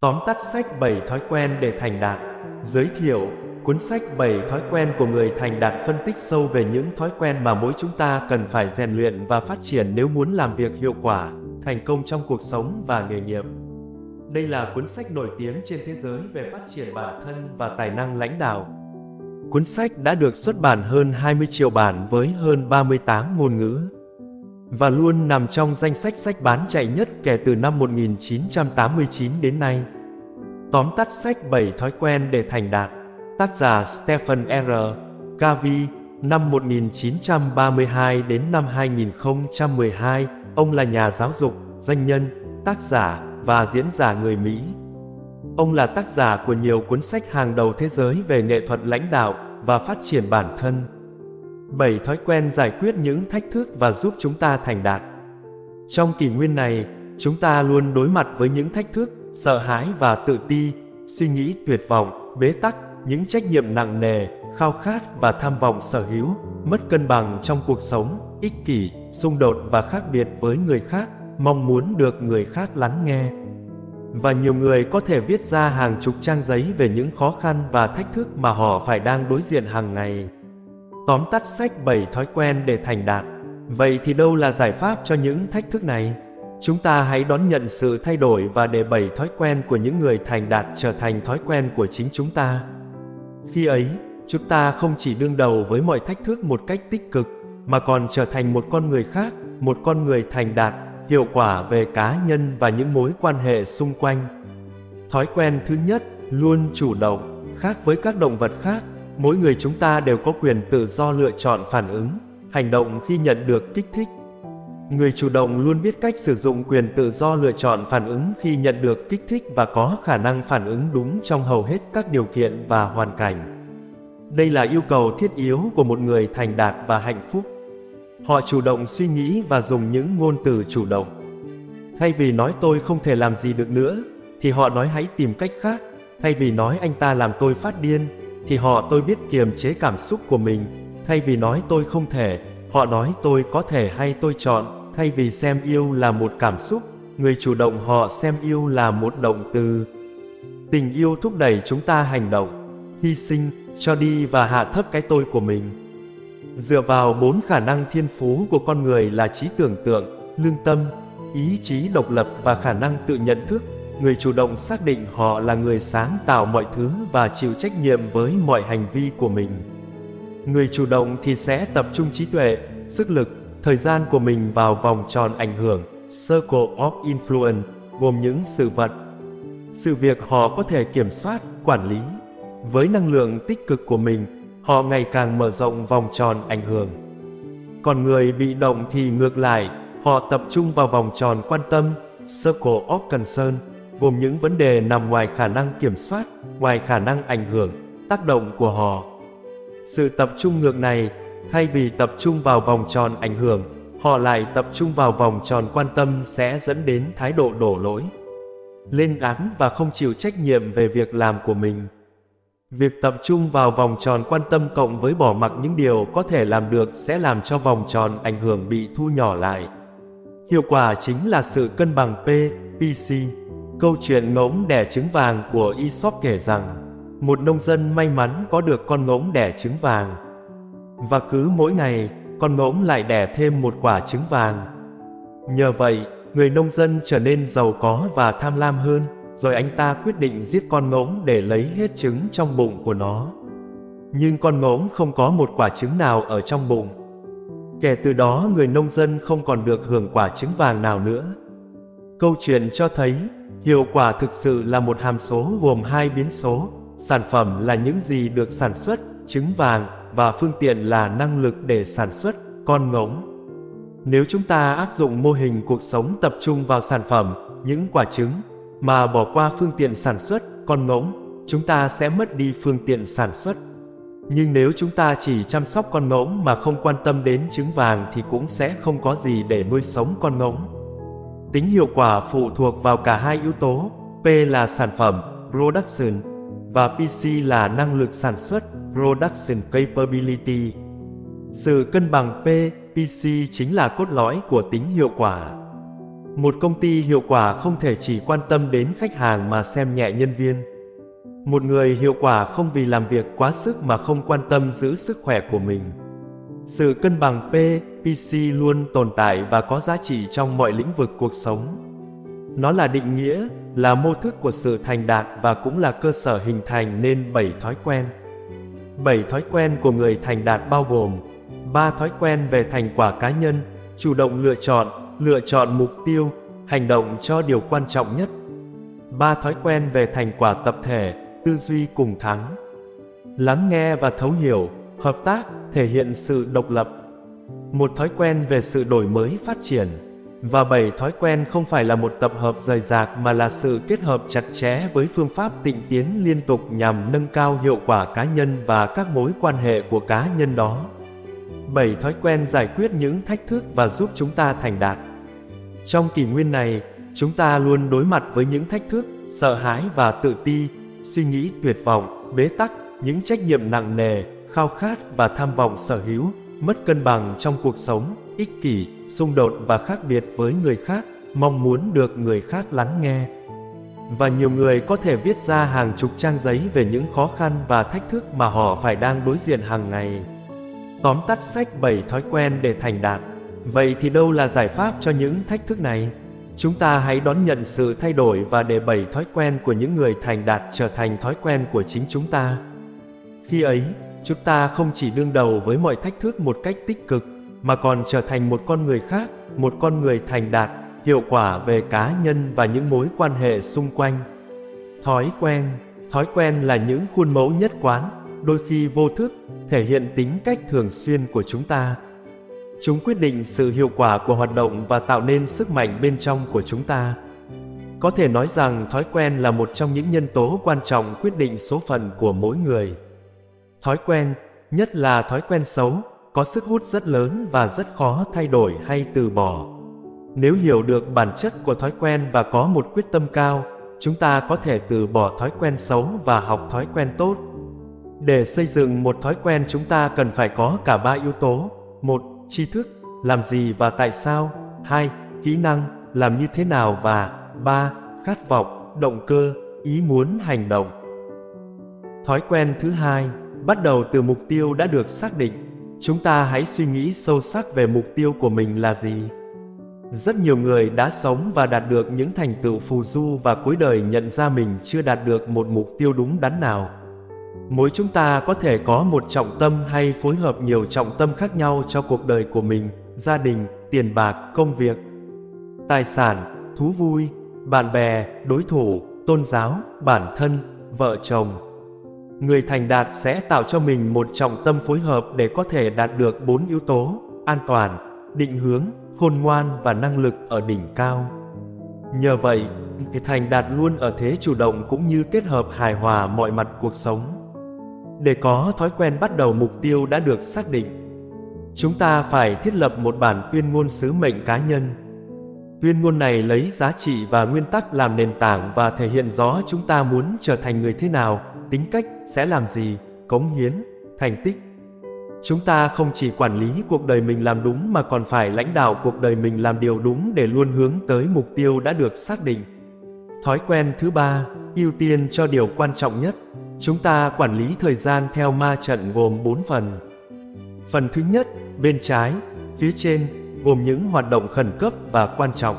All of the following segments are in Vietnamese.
Tóm tắt sách 7 thói quen để thành đạt. Giới thiệu, cuốn sách 7 thói quen của người thành đạt phân tích sâu về những thói quen mà mỗi chúng ta cần phải rèn luyện và phát triển nếu muốn làm việc hiệu quả, thành công trong cuộc sống và nghề nghiệp. Đây là cuốn sách nổi tiếng trên thế giới về phát triển bản thân và tài năng lãnh đạo. Cuốn sách đã được xuất bản hơn 20 triệu bản với hơn 38 ngôn ngữ và luôn nằm trong danh sách sách bán chạy nhất kể từ năm 1989 đến nay. Tóm tắt sách 7 thói quen để thành đạt, tác giả Stephen R. Covey, năm 1932 đến năm 2012, ông là nhà giáo dục, doanh nhân, tác giả và diễn giả người Mỹ. Ông là tác giả của nhiều cuốn sách hàng đầu thế giới về nghệ thuật lãnh đạo và phát triển bản thân. 7 thói quen giải quyết những thách thức và giúp chúng ta thành đạt. Trong kỷ nguyên này, chúng ta luôn đối mặt với những thách thức, sợ hãi và tự ti, suy nghĩ tuyệt vọng, bế tắc, những trách nhiệm nặng nề, khao khát và tham vọng sở hữu, mất cân bằng trong cuộc sống, ích kỷ, xung đột và khác biệt với người khác, mong muốn được người khác lắng nghe. Và nhiều người có thể viết ra hàng chục trang giấy về những khó khăn và thách thức mà họ phải đang đối diện hàng ngày. Tóm tắt sách 7 thói quen để thành đạt. Vậy thì đâu là giải pháp cho những thách thức này? Chúng ta hãy đón nhận sự thay đổi và để bảy thói quen của những người thành đạt trở thành thói quen của chính chúng ta. Khi ấy, chúng ta không chỉ đương đầu với mọi thách thức một cách tích cực, mà còn trở thành một con người khác, một con người thành đạt, hiệu quả về cá nhân và những mối quan hệ xung quanh. Thói quen thứ nhất, luôn chủ động, khác với các động vật khác, mỗi người chúng ta đều có quyền tự do lựa chọn phản ứng, hành động khi nhận được kích thích. Người chủ động luôn biết cách sử dụng quyền tự do lựa chọn phản ứng khi nhận được kích thích và có khả năng phản ứng đúng trong hầu hết các điều kiện và hoàn cảnh. Đây là yêu cầu thiết yếu của một người thành đạt và hạnh phúc. Họ chủ động suy nghĩ và dùng những ngôn từ chủ động. Thay vì nói tôi không thể làm gì được nữa, thì họ nói hãy tìm cách khác. Thay vì nói anh ta làm tôi phát điên, thì họ tôi biết kiềm chế cảm xúc của mình. Thay vì nói tôi không thể, họ nói tôi có thể hay tôi chọn. Thay vì xem yêu là một cảm xúc, người chủ động họ xem yêu là một động từ. Tình yêu thúc đẩy chúng ta hành động, hy sinh, cho đi và hạ thấp cái tôi của mình. Dựa vào bốn khả năng thiên phú của con người là trí tưởng tượng, lương tâm, ý chí độc lập và khả năng tự nhận thức, người chủ động xác định họ là người sáng tạo mọi thứ và chịu trách nhiệm với mọi hành vi của mình. Người chủ động thì sẽ tập trung trí tuệ, sức lực, thời gian của mình vào vòng tròn ảnh hưởng, circle of influence, gồm những sự vật, sự việc họ có thể kiểm soát, quản lý. Với năng lượng tích cực của mình, họ ngày càng mở rộng vòng tròn ảnh hưởng. Còn người bị động thì ngược lại, họ tập trung vào vòng tròn quan tâm, circle of concern, gồm những vấn đề nằm ngoài khả năng kiểm soát, ngoài khả năng ảnh hưởng, tác động của họ. Sự tập trung ngược này, thay vì tập trung vào vòng tròn ảnh hưởng, họ lại tập trung vào vòng tròn quan tâm sẽ dẫn đến thái độ đổ lỗi, lên án và không chịu trách nhiệm về việc làm của mình. Việc tập trung vào vòng tròn quan tâm cộng với bỏ mặc những điều có thể làm được sẽ làm cho vòng tròn ảnh hưởng bị thu nhỏ lại. Hiệu quả chính là sự cân bằng P, PC. Câu chuyện ngỗng đẻ trứng vàng của Aesop kể rằng, một nông dân may mắn có được con ngỗng đẻ trứng vàng. Và cứ mỗi ngày, con ngỗng lại đẻ thêm một quả trứng vàng. Nhờ vậy, người nông dân trở nên giàu có và tham lam hơn, rồi anh ta quyết định giết con ngỗng để lấy hết trứng trong bụng của nó. Nhưng con ngỗng không có một quả trứng nào ở trong bụng. Kể từ đó người nông dân không còn được hưởng quả trứng vàng nào nữa. Câu chuyện cho thấy, hiệu quả thực sự là một hàm số gồm hai biến số, sản phẩm là những gì được sản xuất, trứng vàng, và phương tiện là năng lực để sản xuất, con ngỗng. Nếu chúng ta áp dụng mô hình cuộc sống tập trung vào sản phẩm, những quả trứng, mà bỏ qua phương tiện sản xuất, con ngỗng, chúng ta sẽ mất đi phương tiện sản xuất. Nhưng nếu chúng ta chỉ chăm sóc con ngỗng mà không quan tâm đến trứng vàng thì cũng sẽ không có gì để nuôi sống con ngỗng. Tính hiệu quả phụ thuộc vào cả hai yếu tố, P là sản phẩm, production, và PC là năng lực sản xuất, production capability. Sự cân bằng P, PC chính là cốt lõi của tính hiệu quả. Một công ty hiệu quả không thể chỉ quan tâm đến khách hàng mà xem nhẹ nhân viên. Một người hiệu quả không vì làm việc quá sức mà không quan tâm giữ sức khỏe của mình. Sự cân bằng P, PC luôn tồn tại và có giá trị trong mọi lĩnh vực cuộc sống. Nó là định nghĩa, là mô thức của sự thành đạt và cũng là cơ sở hình thành nên 7 thói quen. 7 thói quen của người thành đạt bao gồm 3 thói quen về thành quả cá nhân, chủ động lựa chọn, lựa chọn mục tiêu, hành động cho điều quan trọng nhất. 3 thói quen về thành quả tập thể, tư duy cùng thắng. Lắng nghe và thấu hiểu, hợp tác, thể hiện sự độc lập. Một thói quen về sự đổi mới phát triển. Và bảy thói quen không phải là một tập hợp rời rạc mà là sự kết hợp chặt chẽ với phương pháp tịnh tiến liên tục nhằm nâng cao hiệu quả cá nhân và các mối quan hệ của cá nhân đó. Bảy thói quen giải quyết những thách thức và giúp chúng ta thành đạt. Trong kỷ nguyên này, chúng ta luôn đối mặt với những thách thức, sợ hãi và tự ti, suy nghĩ tuyệt vọng, bế tắc, những trách nhiệm nặng nề, khao khát và tham vọng sở hữu, mất cân bằng trong cuộc sống, ích kỷ, xung đột và khác biệt với người khác, mong muốn được người khác lắng nghe. Và nhiều người có thể viết ra hàng chục trang giấy về những khó khăn và thách thức mà họ phải đang đối diện hàng ngày. Tóm tắt sách 7 thói quen để thành đạt. Vậy thì đâu là giải pháp cho những thách thức này? Chúng ta hãy đón nhận sự thay đổi và để bảy thói quen của những người thành đạt trở thành thói quen của chính chúng ta. Khi ấy, chúng ta không chỉ đương đầu với mọi thách thức một cách tích cực, mà còn trở thành một con người khác, một con người thành đạt, hiệu quả về cá nhân và những mối quan hệ xung quanh. Thói quen, thói quen là những khuôn mẫu nhất quán, đôi khi vô thức, thể hiện tính cách thường xuyên của chúng ta. Chúng quyết định sự hiệu quả của hoạt động và tạo nên sức mạnh bên trong của chúng ta. Có thể nói rằng thói quen là một trong những nhân tố quan trọng quyết định số phận của mỗi người. Thói quen, nhất là thói quen xấu, có sức hút rất lớn và rất khó thay đổi hay từ bỏ. Nếu hiểu được bản chất của thói quen và có một quyết tâm cao, chúng ta có thể từ bỏ thói quen xấu và học thói quen tốt. Để xây dựng một thói quen chúng ta cần phải có cả ba yếu tố. một Tri thức, làm gì và tại sao. hai Kỹ năng, làm như thế nào và ba Khát vọng, động cơ, ý muốn hành động. Thói quen thứ hai, bắt đầu từ mục tiêu đã được xác định. Chúng ta hãy suy nghĩ sâu sắc về mục tiêu của mình là gì. Rất nhiều người đã sống và đạt được những thành tựu phù du và cuối đời nhận ra mình chưa đạt được một mục tiêu đúng đắn nào. Mỗi chúng ta có thể có một trọng tâm hay phối hợp nhiều trọng tâm khác nhau cho cuộc đời của mình, gia đình, tiền bạc, công việc, tài sản, thú vui, bạn bè, đối thủ, tôn giáo, bản thân, vợ chồng. Người thành đạt sẽ tạo cho mình một trọng tâm phối hợp để có thể đạt được bốn yếu tố: an toàn, định hướng, khôn ngoan và năng lực ở đỉnh cao. Nhờ vậy, thì thành đạt luôn ở thế chủ động cũng như kết hợp hài hòa mọi mặt cuộc sống. Để có thói quen bắt đầu mục tiêu đã được xác định, chúng ta phải thiết lập một bản tuyên ngôn sứ mệnh cá nhân. Tuyên ngôn này lấy giá trị và nguyên tắc làm nền tảng và thể hiện rõ chúng ta muốn trở thành người thế nào, tính cách, sẽ làm gì, cống hiến, thành tích. Chúng ta không chỉ quản lý cuộc đời mình làm đúng mà còn phải lãnh đạo cuộc đời mình làm điều đúng để luôn hướng tới mục tiêu đã được xác định. Thói quen thứ ba, ưu tiên cho điều quan trọng nhất. Chúng ta quản lý thời gian theo ma trận gồm 4 phần. Phần thứ nhất, bên trái, phía trên, gồm những hoạt động khẩn cấp và quan trọng.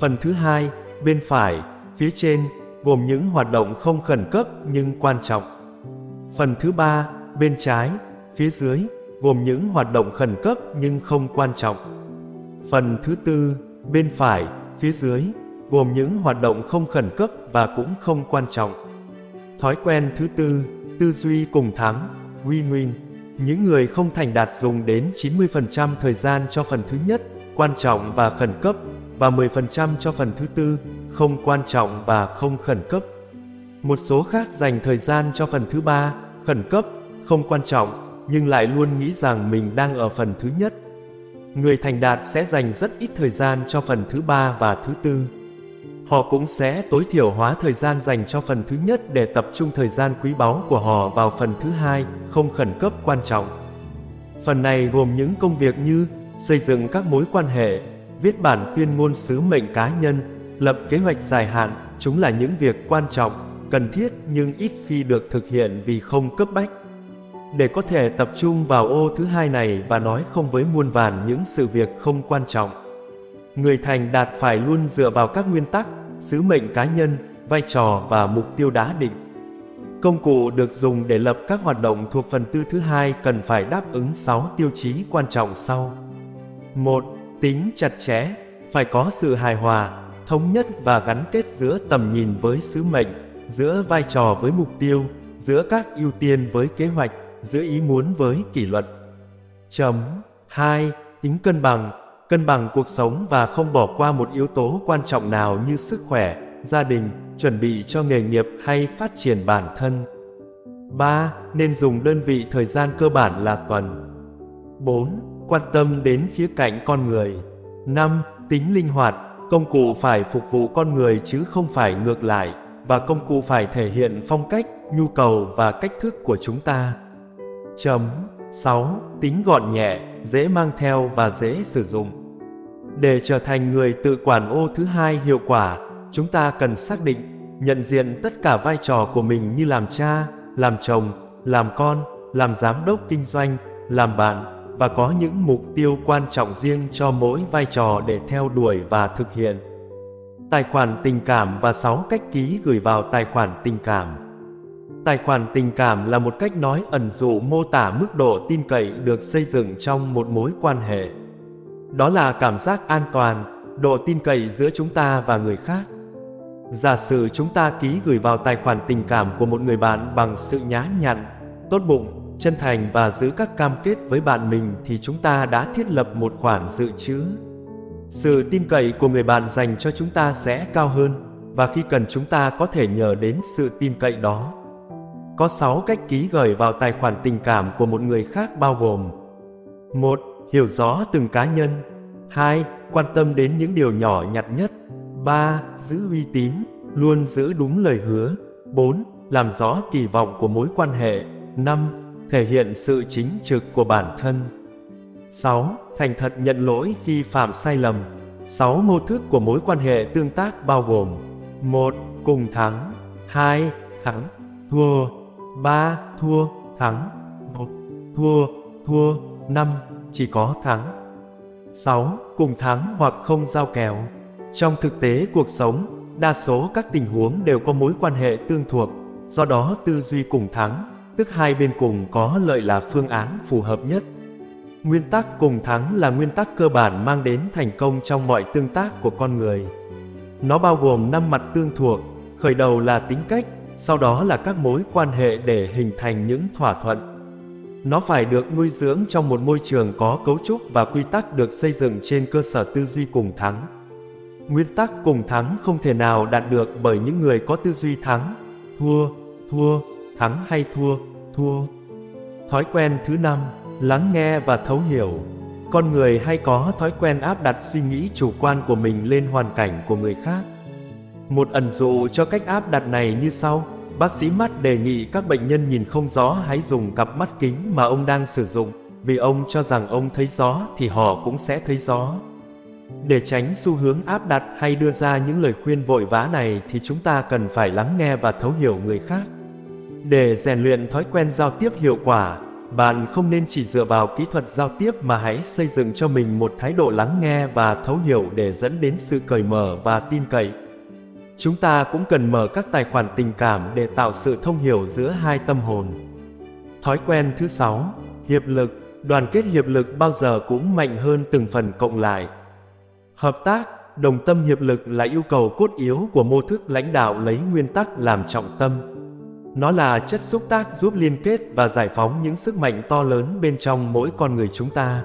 Phần thứ hai, bên phải, phía trên, gồm những hoạt động không khẩn cấp nhưng quan trọng. Phần thứ ba, bên trái, phía dưới, gồm những hoạt động khẩn cấp nhưng không quan trọng. Phần thứ tư, bên phải, phía dưới, gồm những hoạt động không khẩn cấp và cũng không quan trọng. Thói quen thứ tư, tư duy cùng thắng, win-win. Những người không thành đạt dùng đến 90% thời gian cho phần thứ nhất, quan trọng và khẩn cấp, và 10% cho phần thứ tư, không quan trọng và không khẩn cấp. Một số khác dành thời gian cho phần thứ ba, khẩn cấp, không quan trọng, nhưng lại luôn nghĩ rằng mình đang ở phần thứ nhất. Người thành đạt sẽ dành rất ít thời gian cho phần thứ ba và thứ tư. Họ cũng sẽ tối thiểu hóa thời gian dành cho phần thứ nhất để tập trung thời gian quý báu của họ vào phần thứ hai, không khẩn cấp quan trọng. Phần này gồm những công việc như xây dựng các mối quan hệ, viết bản tuyên ngôn sứ mệnh cá nhân, lập kế hoạch dài hạn, chúng là những việc quan trọng, cần thiết nhưng ít khi được thực hiện vì không cấp bách. Để có thể tập trung vào ô thứ hai này và nói không với muôn vàn những sự việc không quan trọng, người thành đạt phải luôn dựa vào các nguyên tắc, sứ mệnh cá nhân, vai trò và mục tiêu đã định. Công cụ được dùng để lập các hoạt động thuộc phần tư thứ hai cần phải đáp ứng 6 tiêu chí quan trọng sau. 1. Tính chặt chẽ, phải có sự hài hòa, thống nhất và gắn kết giữa tầm nhìn với sứ mệnh, giữa vai trò với mục tiêu, giữa các ưu tiên với kế hoạch, giữa ý muốn với kỷ luật. Chấm 2. Tính cân bằng, cân bằng cuộc sống và không bỏ qua một yếu tố quan trọng nào như sức khỏe, gia đình, chuẩn bị cho nghề nghiệp hay phát triển bản thân. 3. Nên dùng đơn vị thời gian cơ bản là tuần. 4. Quan tâm đến khía cạnh con người. 5. Tính linh hoạt, công cụ phải phục vụ con người chứ không phải ngược lại, và công cụ phải thể hiện phong cách, nhu cầu và cách thức của chúng ta. Chấm 6. Tính gọn nhẹ, dễ mang theo và dễ sử dụng. Để trở thành người tự quản ô thứ hai hiệu quả, chúng ta cần xác định, nhận diện tất cả vai trò của mình như làm cha, làm chồng, làm con, làm giám đốc kinh doanh, làm bạn và có những mục tiêu quan trọng riêng cho mỗi vai trò để theo đuổi và thực hiện. Tài khoản tình cảm và 6 cách ký gửi vào tài khoản tình cảm. Tài khoản tình cảm là một cách nói ẩn dụ mô tả mức độ tin cậy được xây dựng trong một mối quan hệ. Đó là cảm giác an toàn, độ tin cậy giữa chúng ta và người khác. Giả sử chúng ta ký gửi vào tài khoản tình cảm của một người bạn bằng sự nhã nhặn, tốt bụng, chân thành và giữ các cam kết với bạn mình thì chúng ta đã thiết lập một khoản dự trữ. Sự tin cậy của người bạn dành cho chúng ta sẽ cao hơn và khi cần chúng ta có thể nhờ đến sự tin cậy đó. Có 6 cách ký gửi vào tài khoản tình cảm của một người khác bao gồm 1. Hiểu rõ từng cá nhân 2. Quan tâm đến những điều nhỏ nhặt nhất 3. Giữ uy tín, luôn giữ đúng lời hứa. 4. Làm rõ kỳ vọng của mối quan hệ. 5. Thể hiện sự chính trực của bản thân. 6. Thành thật nhận lỗi khi phạm sai lầm. 6 mô thức của mối quan hệ tương tác bao gồm 1. Cùng thắng 2. Thắng, thua 3. Thua, thắng 1. Thua, thua 5. Chỉ có thắng 6. Cùng thắng hoặc không giao kèo trong thực tế cuộc sống, đa số các tình huống đều có mối quan hệ tương thuộc, do đó tư duy cùng thắng, tức hai bên cùng có lợi là phương án phù hợp nhất. Nguyên tắc cùng thắng là nguyên tắc cơ bản mang đến thành công trong mọi tương tác của con người. Nó bao gồm 5 mặt tương thuộc, khởi đầu là tính cách, sau đó là các mối quan hệ để hình thành những thỏa thuận. Nó phải được nuôi dưỡng trong một môi trường có cấu trúc và quy tắc được xây dựng trên cơ sở tư duy cùng thắng. Nguyên tắc cùng thắng không thể nào đạt được bởi những người có tư duy thắng, thua, thua, thắng hay thua, thua. Thói quen thứ năm, lắng nghe và thấu hiểu. Con người hay có thói quen áp đặt suy nghĩ chủ quan của mình lên hoàn cảnh của người khác. Một ẩn dụ cho cách áp đặt này như sau. Bác sĩ mắt đề nghị các bệnh nhân nhìn không rõ hãy dùng cặp mắt kính mà ông đang sử dụng, vì ông cho rằng ông thấy gió thì họ cũng sẽ thấy gió Để tránh xu hướng áp đặt hay đưa ra những lời khuyên vội vã này thì chúng ta cần phải lắng nghe và thấu hiểu người khác. Để rèn luyện thói quen giao tiếp hiệu quả, bạn không nên chỉ dựa vào kỹ thuật giao tiếp mà hãy xây dựng cho mình một thái độ lắng nghe và thấu hiểu để dẫn đến sự cởi mở và tin cậy. Chúng ta cũng cần mở các tài khoản tình cảm để tạo sự thông hiểu giữa hai tâm hồn. Thói quen thứ sáu, hiệp lực, đoàn kết hiệp lực bao giờ cũng mạnh hơn từng phần cộng lại. Hợp tác, đồng tâm hiệp lực là yêu cầu cốt yếu của mô thức lãnh đạo lấy nguyên tắc làm trọng tâm. Nó là chất xúc tác giúp liên kết và giải phóng những sức mạnh to lớn bên trong mỗi con người chúng ta.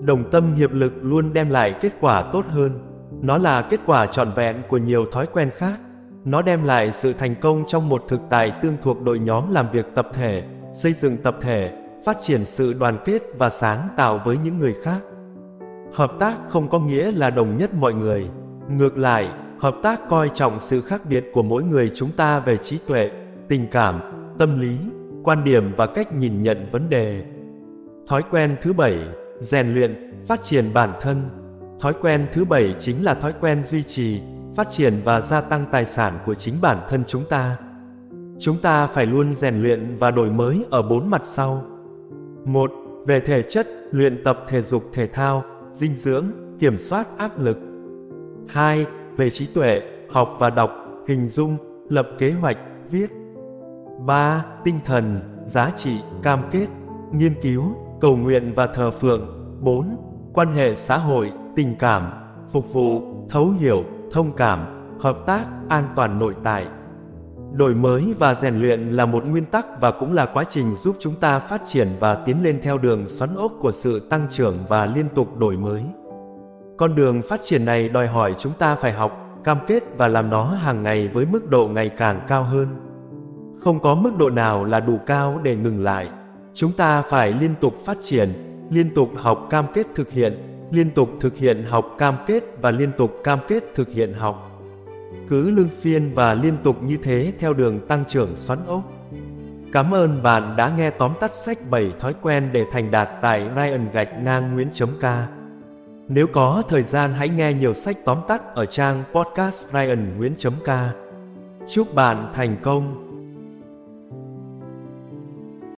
Đồng tâm hiệp lực luôn đem lại kết quả tốt hơn. Nó là kết quả trọn vẹn của nhiều thói quen khác. Nó đem lại sự thành công trong một thực tại tương thuộc đội nhóm làm việc tập thể, xây dựng tập thể, phát triển sự đoàn kết và sáng tạo với những người khác. Hợp tác không có nghĩa là đồng nhất mọi người. Ngược lại, hợp tác coi trọng sự khác biệt của mỗi người chúng ta về trí tuệ, tình cảm, tâm lý, quan điểm và cách nhìn nhận vấn đề. Thói quen thứ bảy, rèn luyện, phát triển bản thân. Thói quen thứ bảy chính là thói quen duy trì, phát triển và gia tăng tài sản của chính bản thân chúng ta. Chúng ta phải luôn rèn luyện và đổi mới ở bốn mặt sau. một Về thể chất, luyện tập thể dục thể thao, dinh dưỡng, kiểm soát áp lực. 2. Về trí tuệ, học và đọc, hình dung, lập kế hoạch, viết. 3. Tinh thần, giá trị, cam kết, nghiên cứu, cầu nguyện và thờ phượng. 4. Quan hệ xã hội, tình cảm, phục vụ, thấu hiểu, thông cảm, hợp tác, an toàn nội tại. Đổi mới và rèn luyện là một nguyên tắc và cũng là quá trình giúp chúng ta phát triển và tiến lên theo đường xoắn ốc của sự tăng trưởng và liên tục đổi mới. Con đường phát triển này đòi hỏi chúng ta phải học, cam kết và làm nó hàng ngày với mức độ ngày càng cao hơn. Không có mức độ nào là đủ cao để ngừng lại. Chúng ta phải liên tục phát triển, liên tục học cam kết thực hiện, liên tục thực hiện học cam kết và liên tục cam kết thực hiện học. Cứ lương phiên và liên tục như thế theo đường tăng trưởng xoắn ốc. Cảm ơn bạn đã nghe tóm tắt sách 7 thói quen để thành đạt tại Ryan gạch ngang Nguyễn.k. Nếu có thời gian hãy nghe nhiều sách tóm tắt ở trang podcast Ryan Nguyễn.k. Chúc bạn thành công!